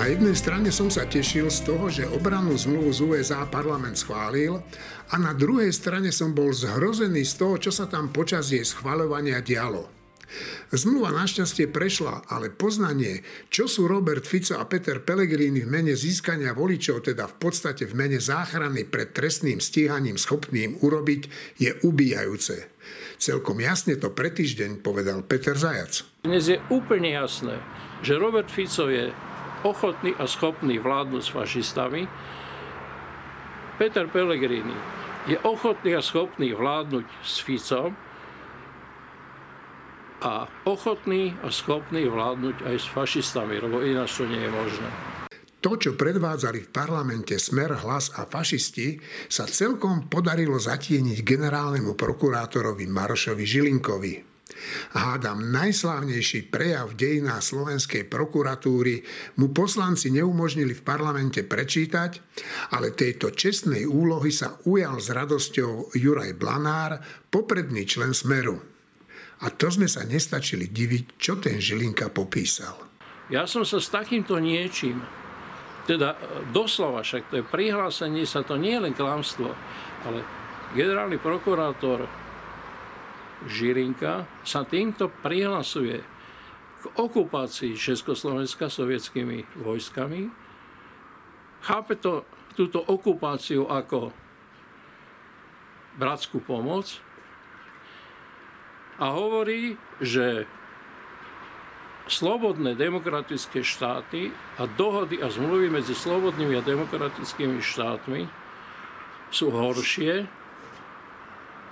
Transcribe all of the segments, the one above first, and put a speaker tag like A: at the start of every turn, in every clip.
A: Na jednej strane som sa tešil z toho, že obrannú zmluvu z USA parlament schválil a na druhej strane som bol zhrozený z toho, čo sa tam počas jej schvaľovania dialo. Zmluva našťastie prešla, ale poznanie, čo sú Robert Fico a Peter Pellegrini v mene získania voličov, teda v podstate v mene záchrany pred trestným stíhaním schopným urobiť, je ubíjajúce. Celkom jasne to pre týždeň povedal Peter Zajac.
B: Dnes je úplne jasné, že Robert Fico je ochotný a schopný vládnuť s fašistami. Peter Pellegrini je ochotný a schopný vládnuť s Ficom, a ochotný a schopný vládnuť aj s fašistami, lebo ináč to nie je možné.
A: To, čo predvádzali v parlamente Smer, Hlas a fašisti, sa celkom podarilo zatieniť generálnemu prokurátorovi Marošovi Žilinkovi. Hádam, najslávnejší prejav dejná slovenskej prokuratúry mu poslanci neumožnili v parlamente prečítať, ale tejto čestnej úlohy sa ujal s radosťou Juraj Blanár, popredný člen Smeru. A to sme sa nestačili diviť, čo ten Žilinka popísal.
B: Ja som sa s takýmto niečím, teda e, doslova však to je prihlásenie sa, to nie je len klamstvo, ale generálny prokurátor Žilinka sa týmto prihlasuje k okupácii Československa sovietskými vojskami. Chápe to, túto okupáciu ako bratskú pomoc, a hovorí, že slobodné demokratické štáty a dohody a zmluvy medzi slobodnými a demokratickými štátmi sú horšie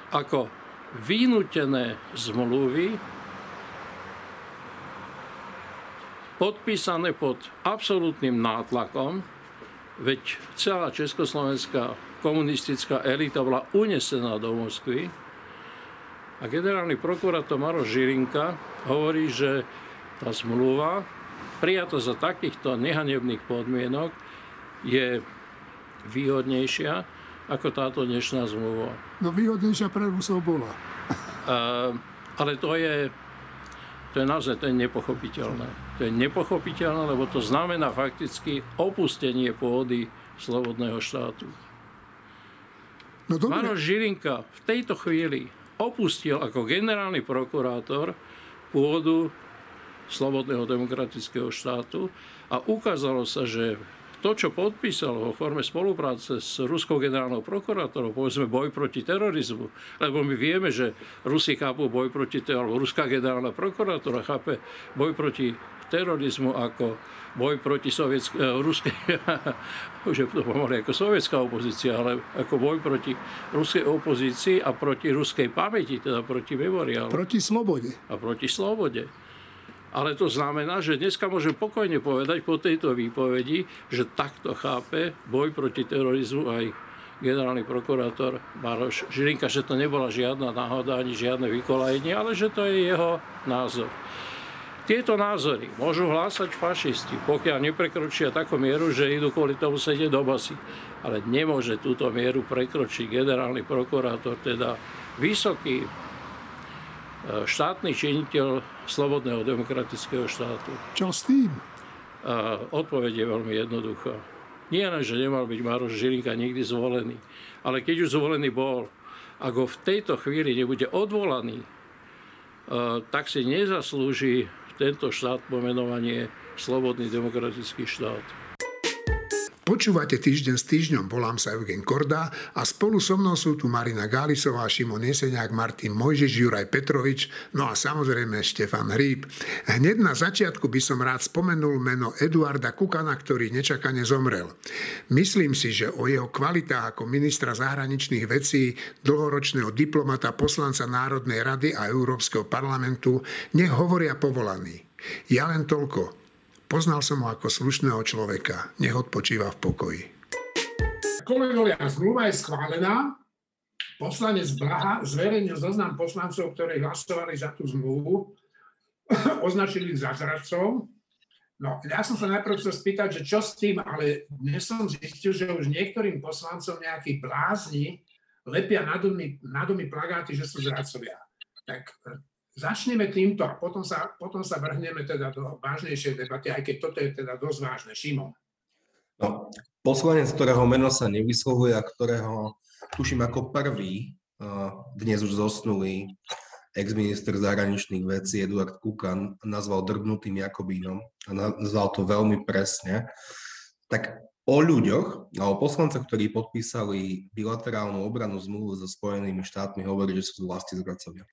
B: ako vynútené zmluvy podpísané pod absolútnym nátlakom, veď celá československá komunistická elita bola unesená do Moskvy, a generálny prokurátor Maroš Žilinka hovorí, že tá zmluva prijata za takýchto nehanebných podmienok je výhodnejšia ako táto dnešná zmluva.
C: No výhodnejšia pre Rusov bola.
B: Uh, ale to je, to je naozaj to je nepochopiteľné. To je nepochopiteľné, lebo to znamená fakticky opustenie pôdy slobodného štátu. No, Maroš Žilinka v tejto chvíli opustil ako generálny prokurátor pôdu Slobodného demokratického štátu a ukázalo sa, že to, čo podpísal vo forme spolupráce s ruskou generálnou prokurátorou, povedzme boj proti terorizmu, lebo my vieme, že Rusi chápu boj proti terorizmu, ruská generálna prokurátora chápe boj proti terorizmu ako boj proti sovietsk- eh, ruskej, už to pomaly ako sovietská opozícia, ale ako boj proti ruskej opozícii a proti ruskej pamäti, teda proti memoriálu.
C: Proti slobode.
B: A proti slobode. Ale to znamená, že dneska môžem pokojne povedať po tejto výpovedi, že takto chápe boj proti terorizmu aj generálny prokurátor Maroš Žilinka, že to nebola žiadna náhoda ani žiadne vykolajenie, ale že to je jeho názor. Tieto názory môžu hlásať fašisti, pokiaľ neprekročia takú mieru, že idú kvôli tomu sedieť do basy. Ale nemôže túto mieru prekročiť generálny prokurátor, teda vysoký štátny činiteľ Slobodného demokratického štátu.
C: Čo s tým?
B: A odpoveď je veľmi jednoduchá. Nie len, že nemal byť Maroš Žilinka nikdy zvolený, ale keď už zvolený bol, ak ho v tejto chvíli nebude odvolaný, e, tak si nezaslúži tento štát pomenovanie Slobodný demokratický štát.
A: Počúvate týždeň s týždňom, volám sa Eugen Korda a spolu so mnou sú tu Marina Gálisová, Šimon Jeseniak, Martin Mojžiš, Juraj Petrovič, no a samozrejme Štefan Hríb. Hneď na začiatku by som rád spomenul meno Eduarda Kukana, ktorý nečakane zomrel. Myslím si, že o jeho kvalitách ako ministra zahraničných vecí, dlhoročného diplomata, poslanca Národnej rady a Európskeho parlamentu nech hovoria povolaní. Ja len toľko. Poznal som ho ako slušného človeka. Nech odpočíva v pokoji. Kolegovia, zmluva je schválená. Poslanec Blaha zverejnil zoznam poslancov, ktorí hlasovali za tú zmluvu. Označili ich za zradcov. No, ja som sa najprv chcel spýtať, že čo s tým, ale dnes som zistil, že už niektorým poslancom nejakí blázni lepia na domy, na domy plagáty, že sú zradcovia. Tak začneme týmto a potom sa, potom sa vrhneme teda do vážnejšej debaty, aj keď toto je teda dosť vážne. Šimon.
D: No, poslanec, ktorého meno sa nevyslovuje a ktorého tuším ako prvý, dnes už zosnulý ex-minister zahraničných vecí Eduard Kukan nazval drbnutým Jakobínom a nazval to veľmi presne, tak o ľuďoch a o poslancoch, ktorí podpísali bilaterálnu obranu zmluvu so Spojenými štátmi, hovorí, že sú vlasti zradcovia.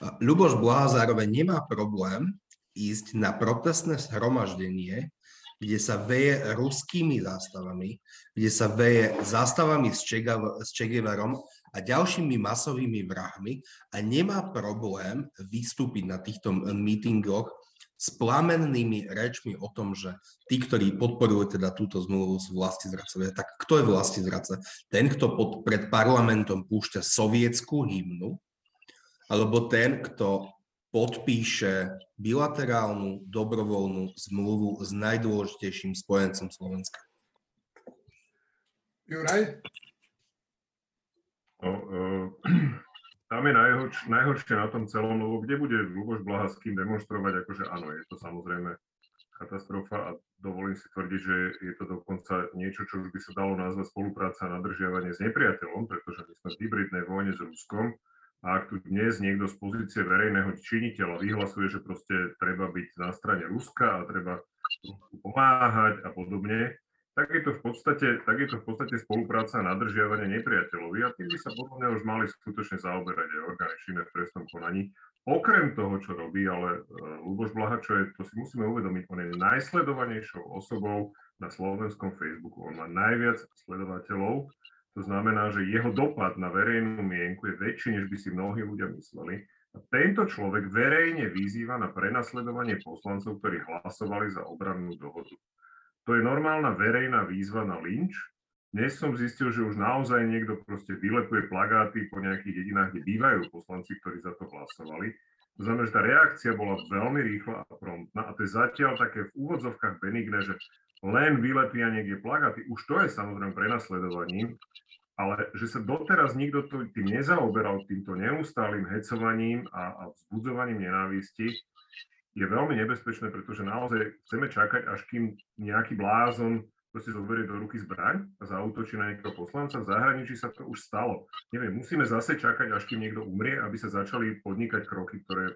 D: Ľuboš Blaha zároveň nemá problém ísť na protestné zhromaždenie, kde sa veje ruskými zástavami, kde sa veje zástavami s, Che Guevarom a ďalšími masovými vrahmi a nemá problém vystúpiť na týchto mítingoch s plamennými rečmi o tom, že tí, ktorí podporujú teda túto zmluvu sú vlasti zradcovia. Tak kto je vlasti zradca? Ten, kto pod, pred parlamentom púšťa sovietskú hymnu, alebo ten, kto podpíše bilaterálnu dobrovoľnú zmluvu s najdôležitejším spojencom Slovenska.
A: Juraj?
E: No, uh, tam je najhorš, najhoršie na tom celom, lebo kde bude Luboš Blaha s kým demonstrovať, akože áno, je to samozrejme katastrofa a dovolím si tvrdiť, že je to dokonca niečo, čo už by sa dalo nazvať spolupráca a nadržiavanie s nepriateľom, pretože my sme v hybridnej vojne s Ruskom a ak tu dnes niekto z pozície verejného činiteľa vyhlasuje, že proste treba byť na strane Ruska a treba pomáhať a podobne, tak je to v podstate, tak je to v podstate spolupráca a nadržiavanie nepriateľovi a tým by sa podľa mňa už mali skutočne zaoberať aj orgány činné v trestnom konaní. Okrem toho, čo robí, ale uh, Luboš Blaha, čo je, to si musíme uvedomiť, on je najsledovanejšou osobou na slovenskom Facebooku. On má najviac sledovateľov to znamená, že jeho dopad na verejnú mienku je väčší, než by si mnohí ľudia mysleli. A tento človek verejne vyzýva na prenasledovanie poslancov, ktorí hlasovali za obrannú dohodu. To je normálna verejná výzva na lynč. Dnes som zistil, že už naozaj niekto proste vylepuje plagáty po nejakých dedinách, kde bývajú poslanci, ktorí za to hlasovali. To znamená, že tá reakcia bola veľmi rýchla a promptná a to je zatiaľ také v úvodzovkách benigné, že len vylepia niekde plagáty. Už to je samozrejme prenasledovaním, ale že sa doteraz nikto tým nezaoberal, týmto neustálým hecovaním a, a vzbudzovaním nenávisti, je veľmi nebezpečné, pretože naozaj chceme čakať, až kým nejaký blázon proste zoberie do ruky zbraň a zautočí na nejakého poslanca. V zahraničí sa to už stalo. Neviem, musíme zase čakať, až kým niekto umrie, aby sa začali podnikať kroky, ktoré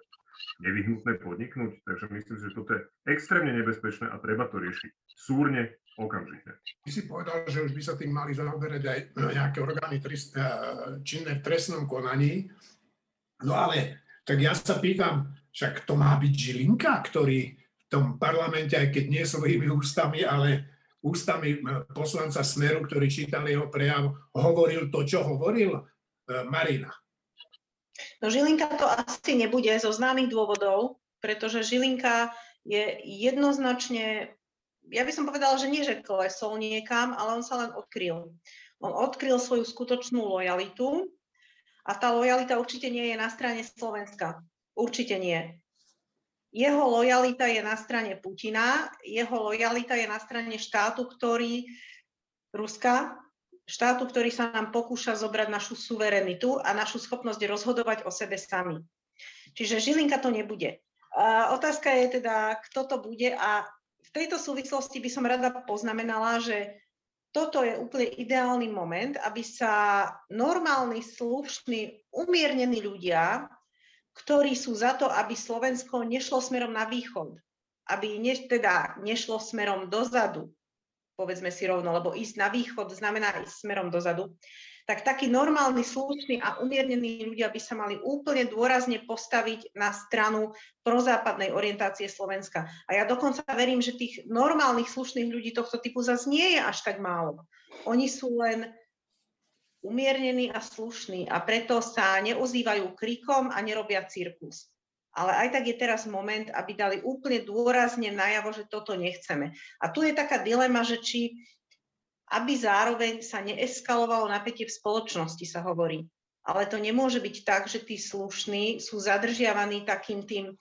E: nevyhnutné podniknúť. Takže myslím si, že toto je extrémne nebezpečné a treba to riešiť súrne okamžite.
A: Ty si povedal, že už by sa tým mali zaoberať aj nejaké orgány trest, eh, činné v trestnom konaní. No ale, tak ja sa pýtam, však to má byť Žilinka, ktorý v tom parlamente, aj keď nie svojimi ústami, ale ústami eh, poslanca Smeru, ktorý čítal jeho prejav, hovoril to, čo hovoril eh, Marina.
F: No Žilinka to asi nebude zo známych dôvodov, pretože Žilinka je jednoznačne ja by som povedala, že nie, že klesol niekam, ale on sa len odkryl. On odkryl svoju skutočnú lojalitu a tá lojalita určite nie je na strane Slovenska. Určite nie. Jeho lojalita je na strane Putina, jeho lojalita je na strane štátu, ktorý, Ruska, štátu, ktorý sa nám pokúša zobrať našu suverenitu a našu schopnosť rozhodovať o sebe sami. Čiže Žilinka to nebude. A otázka je teda, kto to bude a tejto súvislosti by som rada poznamenala, že toto je úplne ideálny moment, aby sa normálni, slušní, umiernení ľudia, ktorí sú za to, aby Slovensko nešlo smerom na východ, aby ne, teda nešlo smerom dozadu, povedzme si rovno, lebo ísť na východ znamená ísť smerom dozadu, tak takí normálni, slušní a umiernení ľudia by sa mali úplne dôrazne postaviť na stranu prozápadnej orientácie Slovenska. A ja dokonca verím, že tých normálnych, slušných ľudí tohto typu zase nie je až tak málo. Oni sú len umiernení a slušní a preto sa neozývajú krikom a nerobia cirkus. Ale aj tak je teraz moment, aby dali úplne dôrazne najavo, že toto nechceme. A tu je taká dilema, že či aby zároveň sa neeskalovalo napätie v spoločnosti, sa hovorí. Ale to nemôže byť tak, že tí slušní sú zadržiavaní takým tým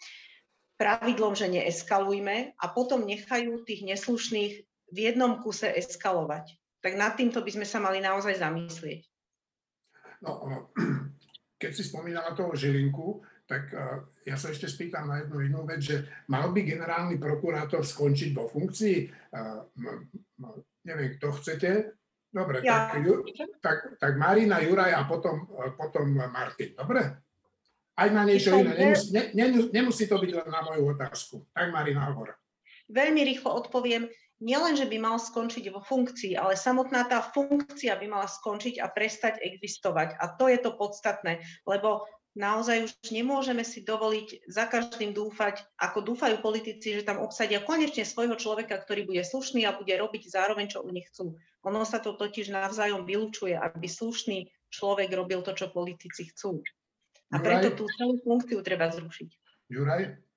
F: pravidlom, že neeskalujme a potom nechajú tých neslušných v jednom kuse eskalovať. Tak nad týmto by sme sa mali naozaj zamyslieť.
A: No, keď si spomínala toho Žilinku, tak uh, ja sa ešte spýtam na jednu inú vec, že mal by generálny prokurátor skončiť vo funkcii? M- neviem, kto chcete? Dobre,
F: Ja.
A: tak, tak, tak Marina, Juraj a potom, uh, potom Martin. Dobre? Aj na niečo iné. Nemusí, ne, ne, nemusí to byť len na moju otázku. Tak Marina hovor.
F: Veľmi rýchlo odpoviem, nielen, že by mal skončiť vo funkcii, ale samotná tá funkcia by mala skončiť a prestať existovať. A to je to podstatné, lebo naozaj už nemôžeme si dovoliť za každým dúfať, ako dúfajú politici, že tam obsadia konečne svojho človeka, ktorý bude slušný a bude robiť zároveň, čo oni chcú. Ono sa to totiž navzájom vylučuje, aby slušný človek robil to, čo politici chcú. A preto
A: Juraj?
F: tú celú funkciu treba zrušiť.
A: Juraj?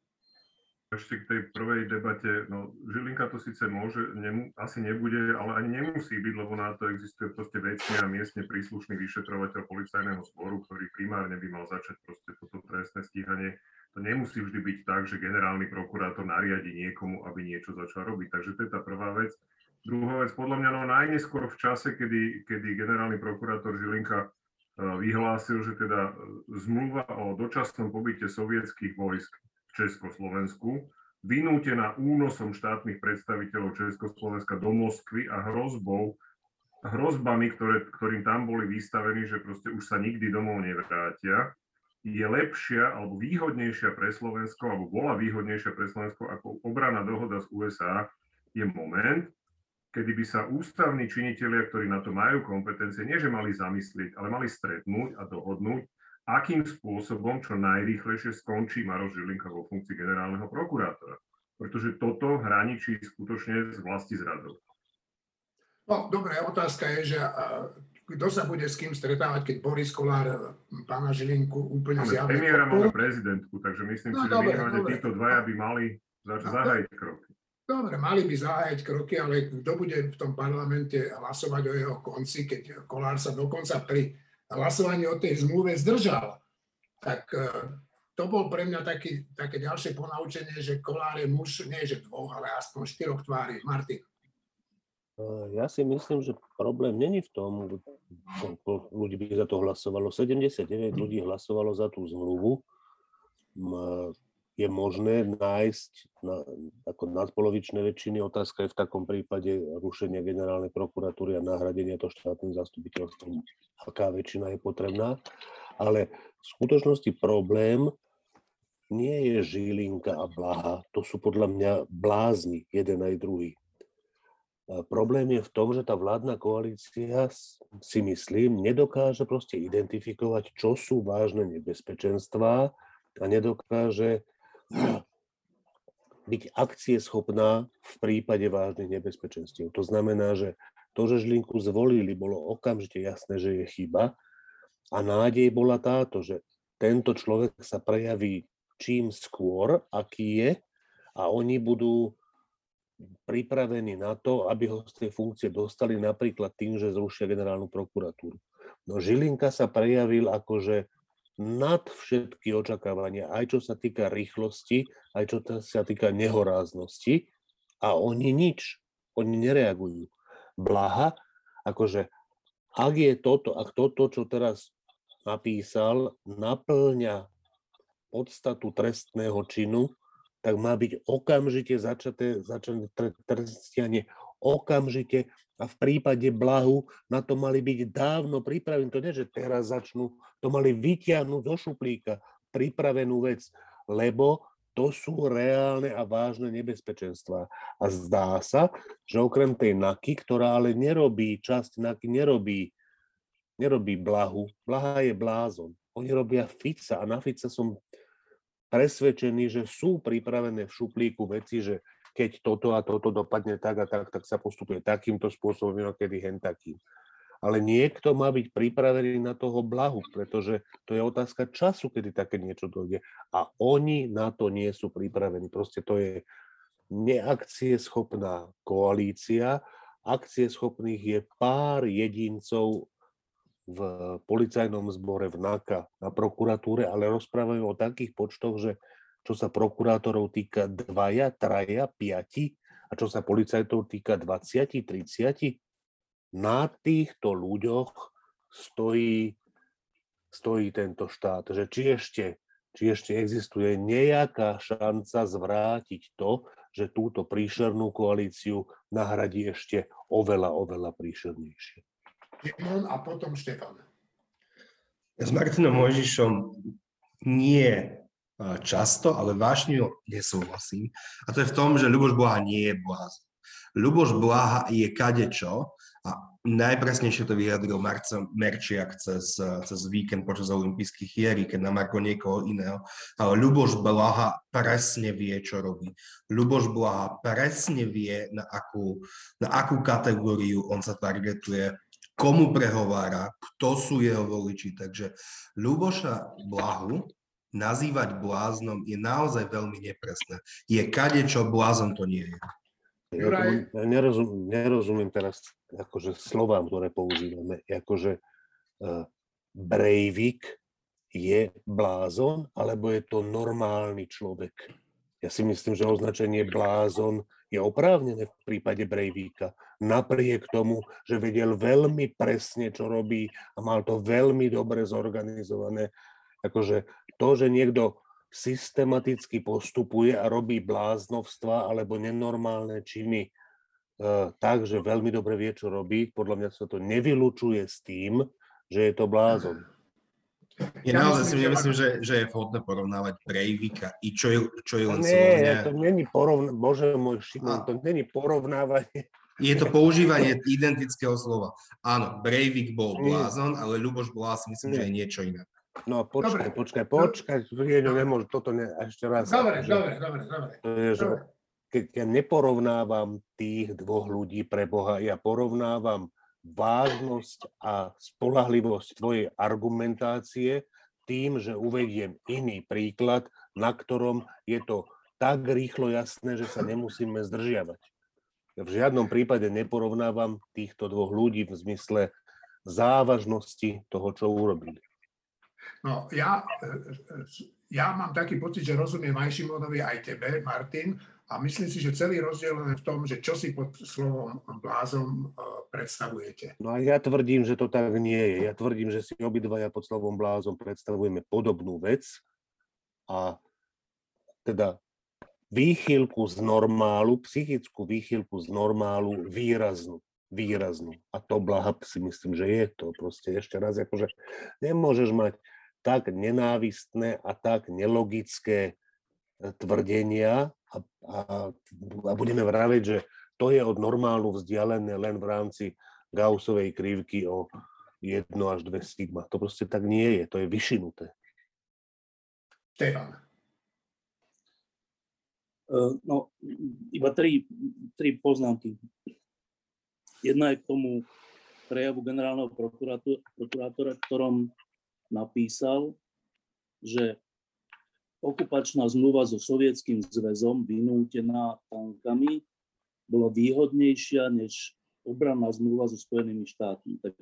E: Ešte k tej prvej debate, no Žilinka to síce môže, nemu, asi nebude, ale ani nemusí byť, lebo na to existuje proste vecne a miestne príslušný vyšetrovateľ policajného zboru, ktorý primárne by mal začať proste toto trestné stíhanie. To nemusí vždy byť tak, že generálny prokurátor nariadi niekomu, aby niečo začal robiť. Takže to je tá prvá vec. Druhá vec, podľa mňa, no najneskôr v čase, kedy, kedy generálny prokurátor Žilinka eh, vyhlásil, že teda eh, zmluva o dočasnom pobyte sovietských vojsk Československu, vynútená únosom štátnych predstaviteľov Československa do Moskvy a hrozbou, hrozbami, ktoré, ktorým tam boli vystavení, že proste už sa nikdy domov nevrátia, je lepšia alebo výhodnejšia pre Slovensko, alebo bola výhodnejšia pre Slovensko ako obrana dohoda z USA, je moment, kedy by sa ústavní činitelia, ktorí na to majú kompetencie, nie že mali zamyslieť, ale mali stretnúť a dohodnúť, akým spôsobom čo najrýchlejšie skončí Maroš Žilinka vo funkcii generálneho prokurátora. Pretože toto hraničí skutočne s vlasti zradou.
A: No, dobre, otázka je, že kto sa bude s kým stretávať, keď Boris Kolár e, pána Žilinku úplne zjavne
E: premiéra, máme prezidentku, takže myslím
A: No,
E: si, že minimálne títo dvaja by mali zač-
A: No,
E: zahájiť kroky.
A: Dobre, mali by zahájať kroky, ale kto bude v tom parlamente hlasovať o jeho konci, keď Kolár sa dokonca pri hlasovaní o tej zmluve zdržal. Tak e, to bol pre mňa taký, také ďalšie ponaučenie, že Kolár je muž, nie že dvoch, ale aspoň štyroch tvári. Martin.
G: Eh, Ja si myslím, že problém není v tom, koľko ľudí by za to hlasovalo. 79 ľudí hlasovalo za tú zmluvu. Je možné nájsť na, ako nadpolovičné väčšiny. Otázka je v takom prípade rušenia generálnej prokuratúry a nahradenia to štátnym zastupiteľstvom, aká väčšina je potrebná. Ale v skutočnosti problém nie je Žilinka a Blaha. To sú podľa mňa blázni, jeden aj druhý. Problém je v tom, že tá vládna koalícia si myslím, nedokáže proste identifikovať, čo sú vážne nebezpečenstvá a nedokáže byť akcieschopná v prípade vážnych nebezpečenstiev. To znamená, že to, že Žlinku zvolili, bolo okamžite jasné, že je chyba a nádej bola táto, že tento človek sa prejaví čím skôr, aký je a oni budú pripravení na to, aby ho z tej funkcie dostali napríklad tým, že zrušia generálnu prokuratúru. No Žilinka sa prejavil akože nad všetky očakávania, aj čo sa týka rýchlosti, aj čo sa týka nehoráznosti a oni nič, oni nereagujú. Blaha, akože ak je toto, ak toto, čo teraz napísal, naplňa podstatu trestného činu, tak má byť okamžite začaté, začaté tre- trestianie okamžite a v prípade blahu na to mali byť dávno pripravení. To nie, že teraz začnú, to mali vytiahnuť zo šuplíka pripravenú vec, lebo to sú reálne a vážne nebezpečenstvá. A zdá sa, že okrem tej NAKY, ktorá ale nerobí, časť NAKY nerobí, nerobí blahu, blaha je blázon. Oni robia Fica a na Fica som presvedčení, že sú pripravené v šuplíku veci, že keď toto a toto dopadne tak a tak, tak sa postupuje takýmto spôsobom, inokedy hen takým. Ale niekto má byť pripravený na toho blahu, pretože to je otázka času, kedy také niečo dojde. A oni na to nie sú pripravení. Proste to je neakcieschopná koalícia. Akcieschopných je pár jedincov v policajnom zbore v NAKA na prokuratúre, ale rozprávajú o takých počtoch, že čo sa prokurátorov týka dvaja, traja, piati a čo sa policajtov týka 20, 30, na týchto ľuďoch stojí, stojí tento štát. Že či ešte či ešte existuje nejaká šanca zvrátiť to, že túto príšernú koalíciu nahradí ešte oveľa, oveľa príšernejšie.
A: Šimon a potom Štefan.
D: S Martinom Mojžišom nie často, ale vášne nesúhlasím. A to je v tom, že Ľuboš Blaha nie je blázon. Ľuboš Blaha je kadečo a najpresnejšie to vyjadril Marcel Merčiak cez, cez víkend počas olympijských hier, keď namarko niekoho iného. Ale Ľuboš Blaha presne vie, čo robí. Ľuboš Blaha presne vie, na akú, na akú kategóriu on sa targetuje, komu prehovára, kto sú jeho voliči. Takže Ľuboša Blahu nazývať bláznom je naozaj veľmi nepresné. Je kade, čo blázon to nie je.
G: Ja, ja nerozum, nerozumiem teraz akože slovám, ktoré používame. Akože uh, Breivik je blázon, alebo je to normálny človek. Ja si myslím, že označenie blázon je oprávnené v prípade Breivika. Napriek tomu, že vedel veľmi presne, čo robí a mal to veľmi dobre zorganizované. Akože to, že niekto systematicky postupuje a robí bláznovstva alebo nenormálne činy uh, tak, že veľmi dobre vie, čo robí. Podľa mňa sa to nevylučuje s tým, že je to blázon.
D: Ja, ja naozaj si myslím, že, že je vhodné porovnávať Breivika i čo je, čo je len
G: Nie, slovne... to není porovnávanie, bože môj Šimon, to není porovnávanie.
D: Je to používanie identického slova. Áno, Breivik bol blázon, ale Ľuboš Blá si myslím, Nie. že je niečo iné.
G: No počkaj, dobre. počkaj, počkaj, Rieňo, nemôžu toto ne, ešte raz.
A: Dobre, že, dobre, dobre, dobre.
G: Že keď ja neporovnávam tých dvoch ľudí pre Boha, ja porovnávam vážnosť a spolahlivosť tvojej argumentácie tým, že uvediem iný príklad, na ktorom je to tak rýchlo jasné, že sa nemusíme zdržiavať. Ja v žiadnom prípade neporovnávam týchto dvoch ľudí v zmysle závažnosti toho, čo urobili.
A: No, ja, ja mám taký pocit, že rozumiem aj Šimonovi, aj tebe, Martin, a myslím si, že celý rozdiel je v tom, že čo si pod slovom blázon e, predstavujete.
G: No a ja tvrdím, že to tak nie je. Ja tvrdím, že si obidvaja pod slovom blázon predstavujeme podobnú vec a teda výchylku z normálu, psychickú výchylku z normálu výraznú výraznú. A to blaha si myslím, že je to proste ešte raz, akože nemôžeš mať tak nenávistné a tak nelogické e, tvrdenia a, a, a budeme vraviť, že to je od normálu vzdialené len v rámci Gaussovej krivky o 1 až 2 sigma. To proste tak nie je, to je vyšinuté.
A: Stefan.
H: E, no, iba tri, tri poznámky. Jedna je k tomu prejavu generálneho prokurátora, ktorom napísal, že okupačná zmluva so Sovietským zväzom vynútená tankami bola výhodnejšia než obranná zmluva so Spojenými štátmi. Tak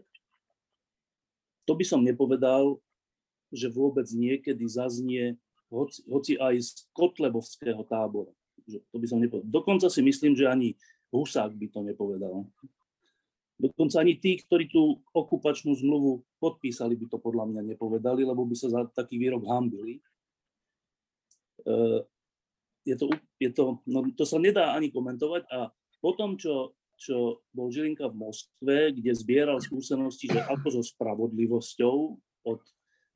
H: to by som nepovedal, že vôbec niekedy zaznie, hoci, hoci aj z Kotlebovského tábora. To by som nepovedal. Dokonca si myslím, že ani Husák by to nepovedal. Dokonca ani tí, ktorí tú okupačnú zmluvu podpísali, by to podľa mňa nepovedali, lebo by sa za taký výrok hambili. E, je to, je to, no, to sa nedá ani komentovať a potom, čo, čo bol Žilinka v Moskve, kde zbieral skúsenosti, že ako so spravodlivosťou od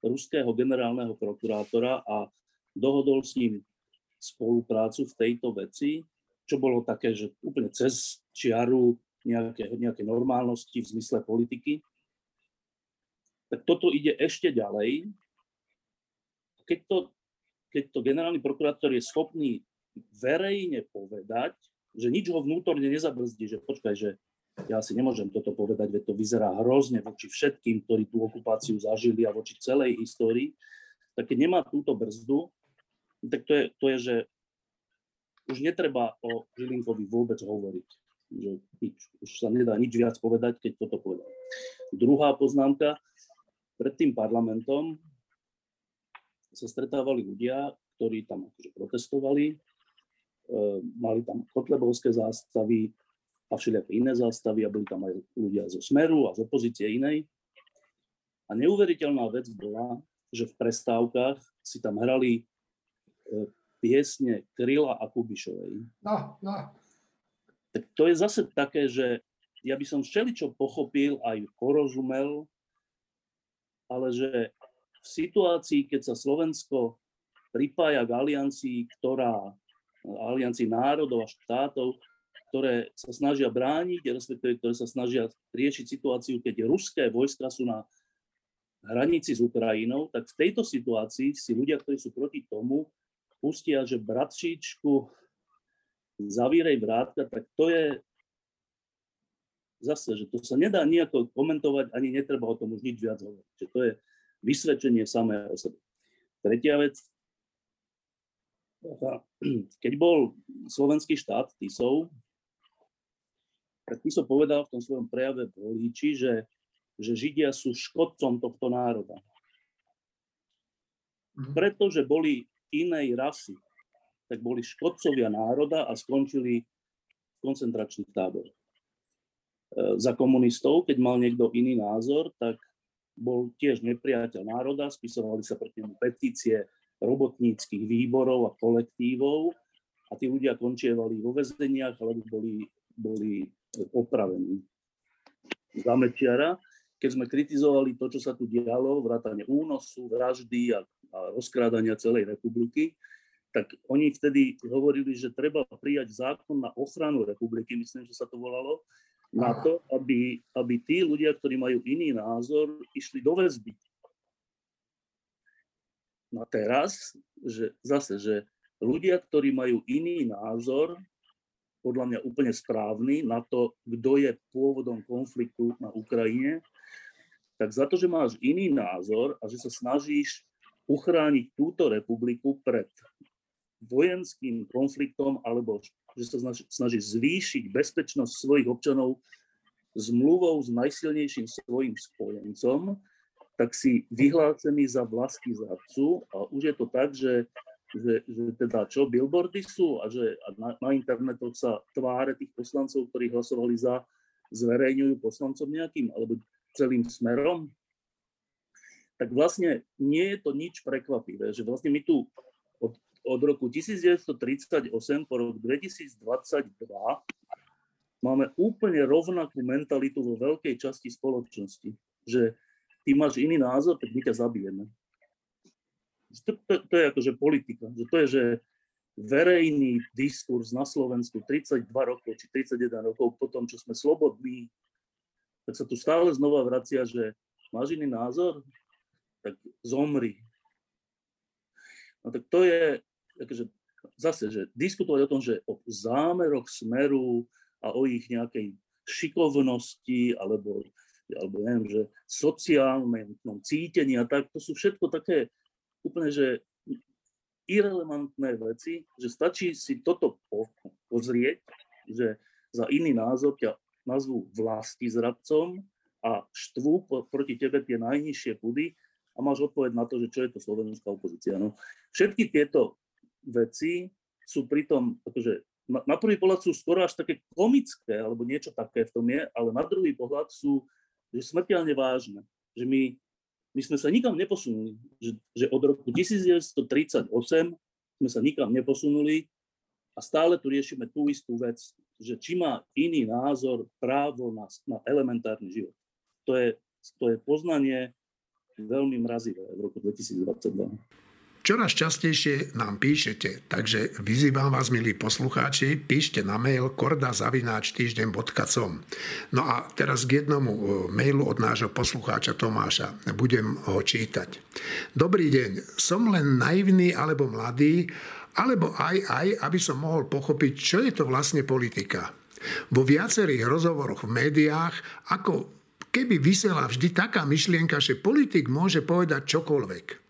H: ruského generálneho prokurátora a dohodol s ním spoluprácu v tejto veci, čo bolo také, že úplne cez čiaru nejaké, nejaké normálnosti v zmysle politiky, tak toto ide ešte ďalej. Keď to, keď to generálny prokurátor je schopný verejne povedať, že nič ho vnútorne nezabrzdí, že počkaj, že ja si nemôžem toto povedať, veď to vyzerá hrozne voči všetkým, ktorí tú okupáciu zažili a voči celej histórii, tak keď nemá túto brzdu, tak to je, to je že už netreba o Žilinkovi vôbec hovoriť že už sa nedá nič viac povedať, keď toto povedal. Druhá poznámka, pred tým parlamentom sa stretávali ľudia, ktorí tam akože protestovali, e, mali tam kotlebovské zástavy a všelijaké iné zástavy a boli tam aj ľudia zo Smeru a z opozície inej. A neuveriteľná vec bola, že v prestávkach si tam hrali e, piesne Kryla a Kubišovej.
C: No, no.
H: Tak to je zase také, že ja by som všeličo pochopil, aj porozumel, ale že v situácii, keď sa Slovensko pripája k aliancii, ktorá, aliancii národov a štátov, ktoré sa snažia brániť, respektíve ktoré sa snažia riešiť situáciu, keď ruské vojska sú na hranici s Ukrajinou, tak v tejto situácii si ľudia, ktorí sú proti tomu, pustia, že bratčíčku, zavírej vrátka, tak to je zase, že to sa nedá nejako komentovať, ani netreba o tom už nič viac hovoriť. Že to je vysvedčenie samé o sebe. Tretia vec, keď bol slovenský štát Tisov, tak Tiso povedal v tom svojom prejave v Holíči, že, že Židia sú škodcom tohto národa. Mhm. Pretože boli inej rasy, tak boli škodcovia národa a skončili v koncentračných táboroch. E, za komunistov, keď mal niekto iný názor, tak bol tiež nepriateľ národa, spisovali sa proti nemu petície robotníckých výborov a kolektívov a tí ľudia končievali vo väzeniach alebo boli, boli popravení. Zamečiara, keď sme kritizovali to, čo sa tu dialo, vrátane únosu, vraždy a, a rozkrádania celej republiky, tak oni vtedy hovorili, že treba prijať zákon na ochranu republiky, myslím, že sa to volalo, na to, aby, aby tí ľudia, ktorí majú iný názor, išli do väzby. No teraz, že zase, že ľudia, ktorí majú iný názor, podľa mňa úplne správny na to, kto je pôvodom konfliktu na Ukrajine, tak za to, že máš iný názor a že sa snažíš uchrániť túto republiku pred vojenským konfliktom alebo že sa snaží zvýšiť bezpečnosť svojich občanov zmluvou s najsilnejším svojim spojencom, tak si vyhlásený za vlastní zradcu a už je to tak, že, že, že teda čo, billboardy sú a že na, na internetoch sa tváre tých poslancov, ktorí hlasovali za, zverejňujú poslancom nejakým alebo celým smerom, tak vlastne nie je to nič prekvapivé, že vlastne my tu od roku 1938 po rok 2022 máme úplne rovnakú mentalitu vo veľkej časti spoločnosti, že ty máš iný názor, tak my ťa zabijeme. To, to, to je akože politika, že to je, že verejný diskurs na Slovensku 32 rokov či 31 rokov po tom, čo sme slobodní, tak sa tu stále znova vracia, že máš iný názor, tak zomri. No tak to je, akože zase, že diskutovať o tom, že o zámeroch smeru a o ich nejakej šikovnosti alebo, alebo neviem, že sociálnom cítení a tak, to sú všetko také úplne, že irrelevantné veci, že stačí si toto pozrieť, že za iný názor ťa nazvú vlasti zradcom a štvú proti tebe tie najnižšie pudy a máš odpoveď na to, že čo je to slovenská opozícia. No, všetky tieto veci sú pritom, akože na, prvý pohľad sú skoro až také komické, alebo niečo také v tom je, ale na druhý pohľad sú že smrteľne vážne. Že my, my sme sa nikam neposunuli. Že, že od roku 1938 sme sa nikam neposunuli a stále tu riešime tú istú vec, že či má iný názor právo na, na elementárny život. To je, to je poznanie veľmi mrazivé v roku 2022.
A: Čoraz častejšie nám píšete, takže vyzývam vás, milí poslucháči, píšte na mail kordazavináčtýždeň.com. No a teraz k jednomu e, mailu od nášho poslucháča Tomáša. Budem ho čítať. Dobrý deň, som len naivný alebo mladý, alebo aj aj, aby som mohol pochopiť, čo je to vlastne politika. Vo viacerých rozhovoroch v médiách, ako keby vysela vždy taká myšlienka, že politik môže povedať čokoľvek.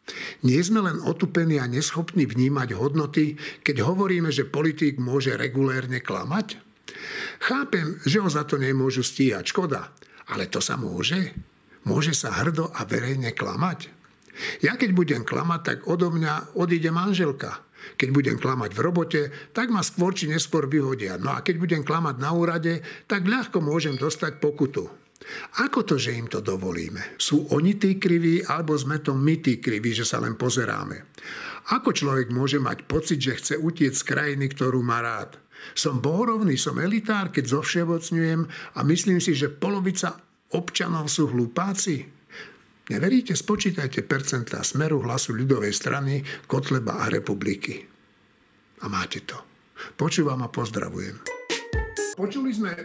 A: Nie sme len otupení a neschopní vnímať hodnoty, keď hovoríme, že politik môže regulérne klamať? Chápem, že ho za to nemôžu stíhať, škoda. Ale to sa môže? Môže sa hrdo a verejne klamať? Ja keď budem klamať, tak odo mňa odíde manželka. Keď budem klamať v robote, tak ma skôr či neskôr vyhodia. No a keď budem klamať na úrade, tak ľahko môžem dostať pokutu. Ako to, že im to dovolíme? Sú oni tí kriví, alebo sme to my tí kriví, že sa len pozeráme? Ako človek môže mať pocit, že chce utiec z krajiny, ktorú má rád? Som bohorovný, som elitár, keď zovšeobecňujem a myslím si, že polovica občanov sú hlupáci? Neveríte? Spočítajte percentá smeru hlasu ľudovej strany, Kotleba a republiky. A máte to. Počúvam a pozdravujem. Počuli sme e,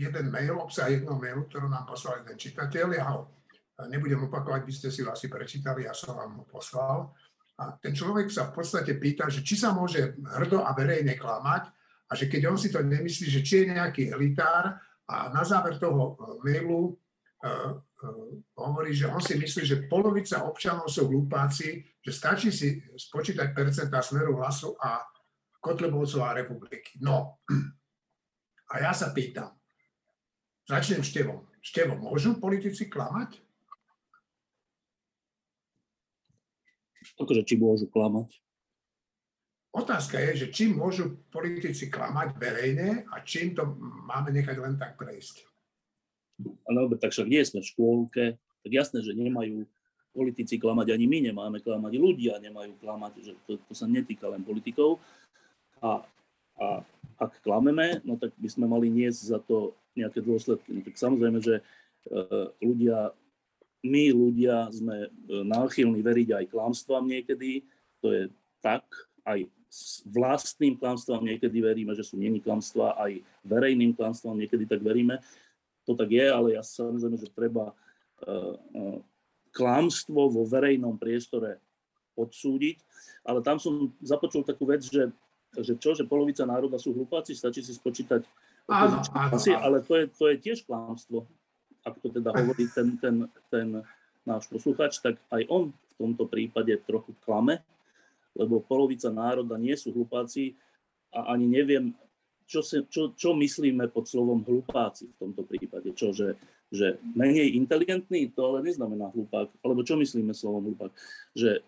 A: jeden mail, obsah jedného mailu, ktorú nám poslal jeden čitateľ. Ja ho nebudem opakovať, by ste si ho asi prečítali, ja som vám ho poslal. A ten človek sa v podstate pýta, že či sa môže hrdo a verejne klamať a že keď on si to nemyslí, že či je nejaký elitár a na záver toho mailu uh, hovorí, že on si myslí, že polovica občanov sú hlupáci, že stačí si spočítať percentá smeru hlasu a Kotlebovcov republiky. No, a ja sa pýtam, začnem števom. Števo, môžu politici klamať?
H: Akože či môžu klamať?
A: Otázka je, že či môžu politici klamať verejne a čím to máme nechať len tak prejsť
H: ale tak však nie sme v škôlke, tak jasné, že nemajú politici klamať, ani my nemáme klamať, ľudia nemajú klamať, že to, to sa netýka len politikov. A, a ak klameme, no tak by sme mali niesť za to nejaké dôsledky. No tak samozrejme, že e, ľudia, my ľudia sme e, náchylní veriť aj klamstvám niekedy, to je tak, aj s vlastným klamstvám niekedy veríme, že sú není klamstvá, aj verejným klamstvám niekedy tak veríme. To tak je, ale ja samozrejme, že treba uh, klamstvo vo verejnom priestore odsúdiť, ale tam som započul takú vec, že, že čo, že polovica národa sú hlupáci, stačí si spočítať
A: áno, áno,
H: ale to je, to je tiež klamstvo, ak to teda hovorí ten, ten, ten náš posluchač, tak aj on v tomto prípade trochu klame, lebo polovica národa nie sú hlupáci a ani neviem, čo, si, čo, čo myslíme pod slovom hlupáci v tomto prípade? Čo, že, že menej inteligentný, to ale neznamená hlupák. Alebo čo myslíme slovom hlupák? Že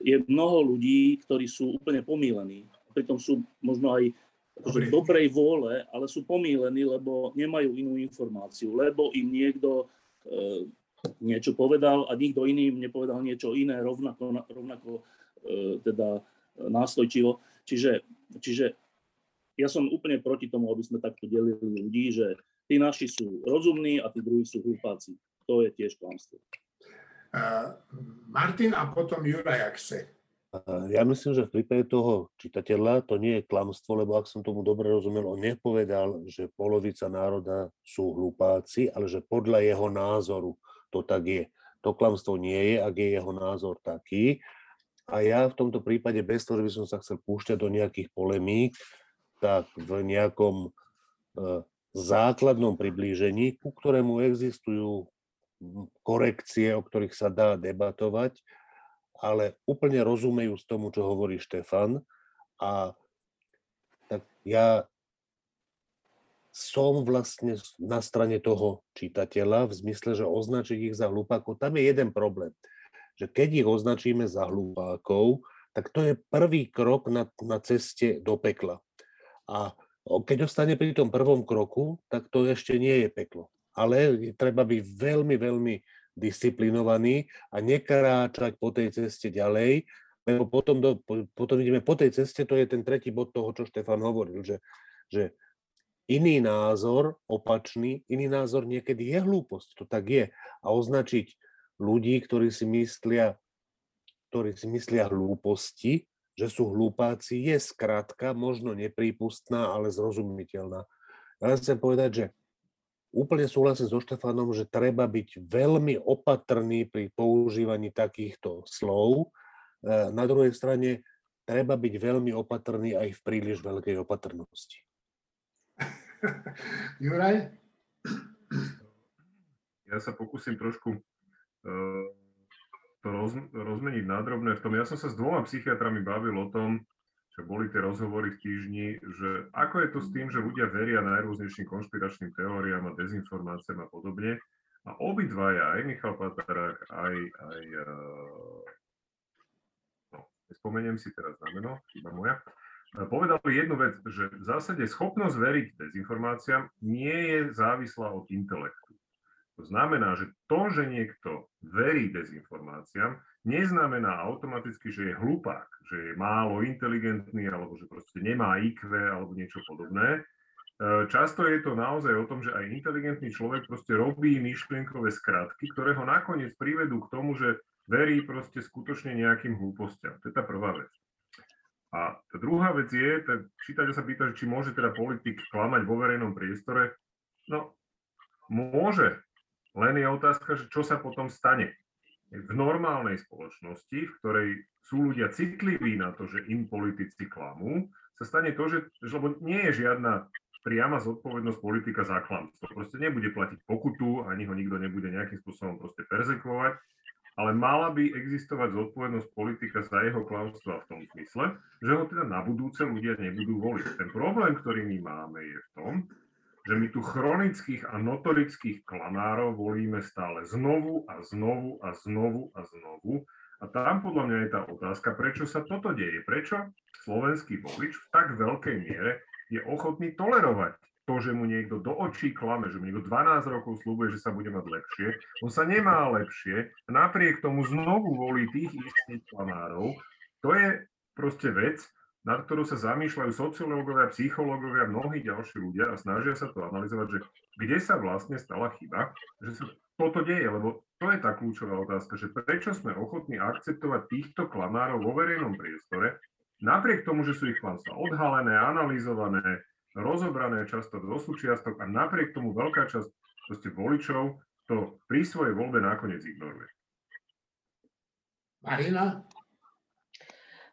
H: je mnoho ľudí, ktorí sú úplne pomílení. Pritom sú možno aj akože dobrej vôle, ale sú pomílení, lebo nemajú inú informáciu, lebo im niekto e, niečo povedal a nikto iný im nepovedal niečo iné rovnako, rovnako e, teda nástojčivo. Čiže, čiže ja som úplne proti tomu, aby sme takto delili ľudí, že tí naši sú rozumní a tí druhí sú hlupáci. To je tiež klamstvo.
A: Uh, Martin a potom Juraj, ak chce.
G: Ja myslím, že v prípade toho čitateľa to nie je klamstvo, lebo ak som tomu dobre rozumel, on nepovedal, že polovica národa sú hlupáci, ale že podľa jeho názoru to tak je. To klamstvo nie je, ak je jeho názor taký. A ja v tomto prípade, bez toho, že by som sa chcel púšťať do nejakých polemík, tak v nejakom e, základnom priblížení, ku ktorému existujú korekcie, o ktorých sa dá debatovať, ale úplne rozumejú z tomu, čo hovorí Štefan. A tak ja som vlastne na strane toho čitateľa v zmysle, že označiť ich za hlupákov. Tam je jeden problém, že keď ich označíme za hlupákov, tak to je prvý krok na, na ceste do pekla. A keď ostane pri tom prvom kroku, tak to ešte nie je peklo. Ale treba byť veľmi, veľmi disciplinovaný a nekráčať po tej ceste ďalej, lebo potom, do, potom ideme po tej ceste, to je ten tretí bod toho, čo Štefan hovoril, že, že iný názor, opačný, iný názor niekedy je hlúposť, to tak je. A označiť ľudí, ktorí si myslia, ktorí si myslia hlúposti, že sú hlúpáci, je skrátka možno neprípustná, ale zrozumiteľná. Ja chcem povedať, že úplne súhlasím so Štefanom, že treba byť veľmi opatrný pri používaní takýchto slov. E, na druhej strane treba byť veľmi opatrný aj v príliš veľkej opatrnosti.
A: Juraj?
E: Ja sa pokúsim trošku uh to roz, rozmeniť nádrobné v tom. Ja som sa s dvoma psychiatrami bavil o tom, že boli tie rozhovory v týždni, že ako je to s tým, že ľudia veria najrôznejším konšpiračným teóriám a dezinformáciám a podobne. A obidvaja, aj Michal Patarák, aj, aj uh, no, spomeniem si teraz na meno, chyba moja, povedali jednu vec, že v zásade schopnosť veriť dezinformáciám nie je závislá od intelektu. To znamená, že to, že niekto verí dezinformáciám, neznamená automaticky, že je hlupák, že je málo inteligentný alebo že proste nemá IQ alebo niečo podobné. E, často je to naozaj o tom, že aj inteligentný človek proste robí myšlienkové skratky, ktoré ho nakoniec privedú k tomu, že verí proste skutočne nejakým hlúpostiam. To je tá prvá vec. A tá druhá vec je, čítateľ sa pýta, či môže teda politik klamať vo verejnom priestore. No, môže, len je otázka, že čo sa potom stane. V normálnej spoločnosti, v ktorej sú ľudia citliví na to, že im politici klamú, sa stane to, že, lebo nie je žiadna priama zodpovednosť politika za klamstvo. Proste nebude platiť pokutu, ani ho nikto nebude nejakým spôsobom proste perzekovať, ale mala by existovať zodpovednosť politika za jeho klamstva v tom zmysle, že ho teda na budúce ľudia nebudú voliť. Ten problém, ktorý my máme, je v tom, že my tu chronických a notorických klamárov volíme stále znovu a znovu a znovu a znovu. A tam podľa mňa je tá otázka, prečo sa toto deje. Prečo slovenský volič v tak veľkej miere je ochotný tolerovať to, že mu niekto do očí klame, že mu niekto 12 rokov slúbuje, že sa bude mať lepšie. On sa nemá lepšie, napriek tomu znovu volí tých istých klamárov. To je proste vec, nad ktorú sa zamýšľajú sociológovia, psychológovia, mnohí ďalší ľudia a snažia sa to analyzovať, že kde sa vlastne stala chyba, že sa toto deje, lebo to je tá kľúčová otázka, že prečo sme ochotní akceptovať týchto klamárov vo verejnom priestore, napriek tomu, že sú ich klamstvá odhalené, analyzované, rozobrané často do súčiastok a napriek tomu veľká časť proste voličov to pri svojej voľbe nakoniec ignoruje.
A: Marina?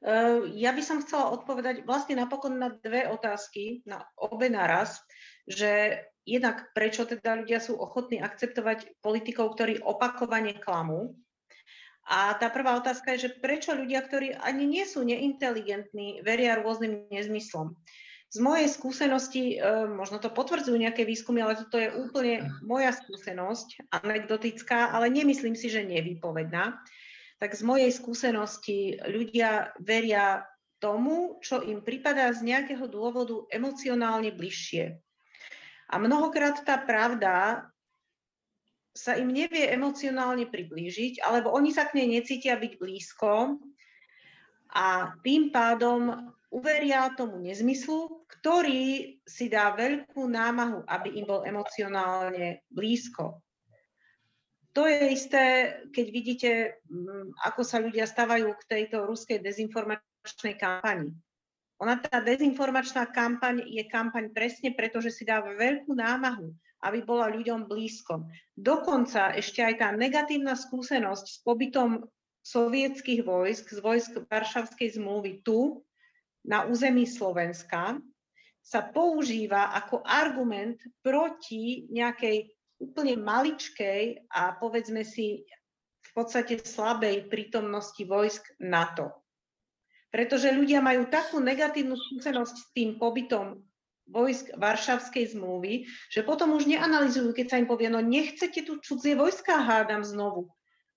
F: Ehm, ja by som chcela odpovedať vlastne napokon na dve otázky, na obe naraz, že jednak prečo teda ľudia sú ochotní akceptovať politikov, ktorí opakovane klamú. A tá prvá otázka je, že prečo ľudia, ktorí ani nie sú neinteligentní, veria rôznym nezmyslom. Z mojej skúsenosti, ehm, možno to potvrdzujú nejaké výskumy, ale toto je úplne moja skúsenosť, anekdotická, ale nemyslím si, že nevypovedná tak z mojej skúsenosti ľudia veria tomu, čo im pripadá z nejakého dôvodu emocionálne bližšie. A mnohokrát tá pravda sa im nevie emocionálne priblížiť, alebo oni sa k nej necítia byť blízko a tým pádom uveria tomu nezmyslu, ktorý si dá veľkú námahu, aby im bol emocionálne blízko to je isté, keď vidíte, mm, ako sa ľudia stávajú k tejto ruskej dezinformačnej kampani. Ona, tá dezinformačná kampaň je kampaň presne preto, že si dáva veľkú námahu, aby bola ľuďom blízko. Dokonca ešte aj tá negatívna skúsenosť s pobytom sovietských vojsk, z vojsk Varšavskej zmluvy tu, na území Slovenska, sa používa ako argument proti nejakej úplne maličkej a povedzme si v podstate slabej prítomnosti vojsk NATO. Pretože ľudia majú takú negatívnu skúsenosť s tým pobytom vojsk Varšavskej zmluvy, že potom už neanalizujú, keď sa im povie, no nechcete tu cudzie vojska hádam znovu.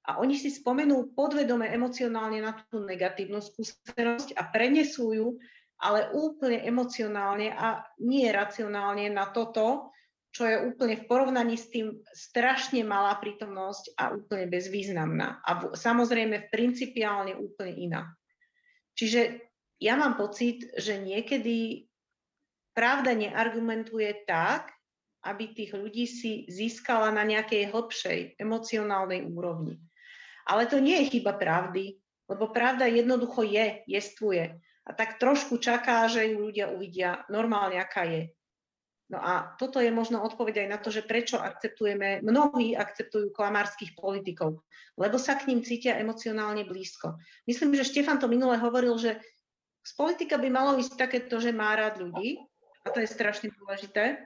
F: A oni si spomenú podvedome emocionálne na tú negatívnu skúsenosť a prenesú ju, ale úplne emocionálne a nie racionálne na toto, čo je úplne v porovnaní s tým strašne malá prítomnosť a úplne bezvýznamná. A v, samozrejme principiálne úplne iná. Čiže ja mám pocit, že niekedy pravda neargumentuje tak, aby tých ľudí si získala na nejakej hlbšej emocionálnej úrovni. Ale to nie je chyba pravdy, lebo pravda jednoducho je, jestvuje. A tak trošku čaká, že ju ľudia uvidia normálne, aká je. No a toto je možno odpoveď aj na to, že prečo akceptujeme, mnohí akceptujú klamárskych politikov, lebo sa k ním cítia emocionálne blízko. Myslím, že Štefan to minule hovoril, že z politika by malo ísť takéto, že má rád ľudí, a to je strašne dôležité,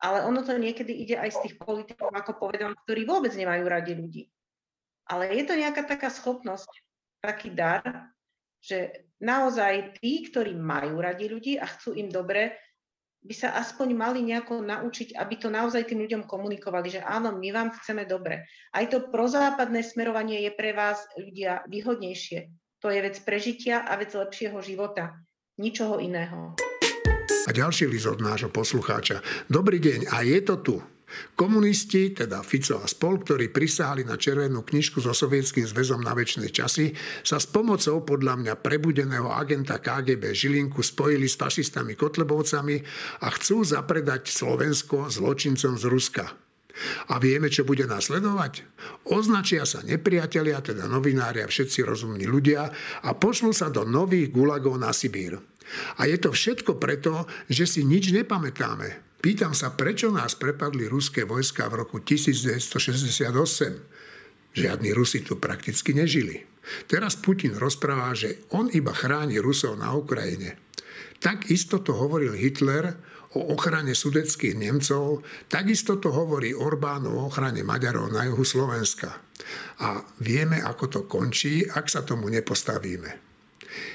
F: ale ono to niekedy ide aj z tých politikov, ako povedal, ktorí vôbec nemajú radi ľudí. Ale je to nejaká taká schopnosť, taký dar, že naozaj tí, ktorí majú radi ľudí a chcú im dobre, by sa aspoň mali nejako naučiť, aby to naozaj tým ľuďom komunikovali, že áno, my vám chceme dobre. Aj to prozápadné smerovanie je pre vás ľudia výhodnejšie. To je vec prežitia a vec lepšieho života. Ničoho iného.
A: A ďalší list od nášho poslucháča. Dobrý deň, a je to tu. Komunisti, teda Fico a spol, ktorí prisahali na červenú knižku so sovietským zväzom na väčšie časy, sa s pomocou podľa mňa prebudeného agenta KGB Žilinku spojili s fašistami Kotlebovcami a chcú zapredať Slovensko zločincom z Ruska. A vieme, čo bude nasledovať? Označia sa nepriatelia, teda novinári a všetci rozumní ľudia a pošlú sa do nových gulagov na Sibír. A je to všetko preto, že si nič nepamätáme. Pýtam sa, prečo nás prepadli ruské vojska v roku 1968. Žiadni Rusi tu prakticky nežili. Teraz Putin rozpráva, že on iba chráni Rusov na Ukrajine. Tak isto to hovoril Hitler o ochrane sudeckých Nemcov, takisto to hovorí Orbán o ochrane Maďarov na juhu Slovenska. A vieme, ako to končí, ak sa tomu nepostavíme.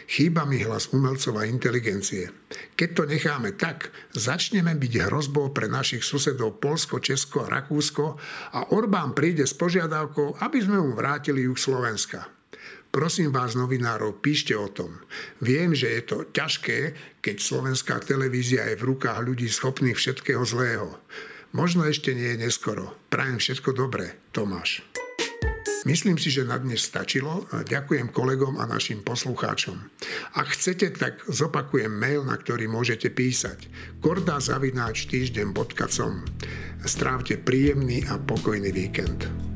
A: Chýba mi hlas umelcov a inteligencie. Keď to necháme tak, začneme byť hrozbou pre našich susedov Polsko, Česko a Rakúsko a Orbán príde s požiadavkou, aby sme mu vrátili juh Slovenska. Prosím vás, novinárov, píšte o tom. Viem, že je to ťažké, keď slovenská televízia je v rukách ľudí schopných všetkého zlého. Možno ešte nie je neskoro. Prajem všetko dobré. Tomáš. Myslím si, že na dnes stačilo. Ďakujem kolegom a našim poslucháčom. Ak chcete, tak zopakujem mail, na ktorý môžete písať. kordazavináč týždeň.com Strávte príjemný a pokojný víkend.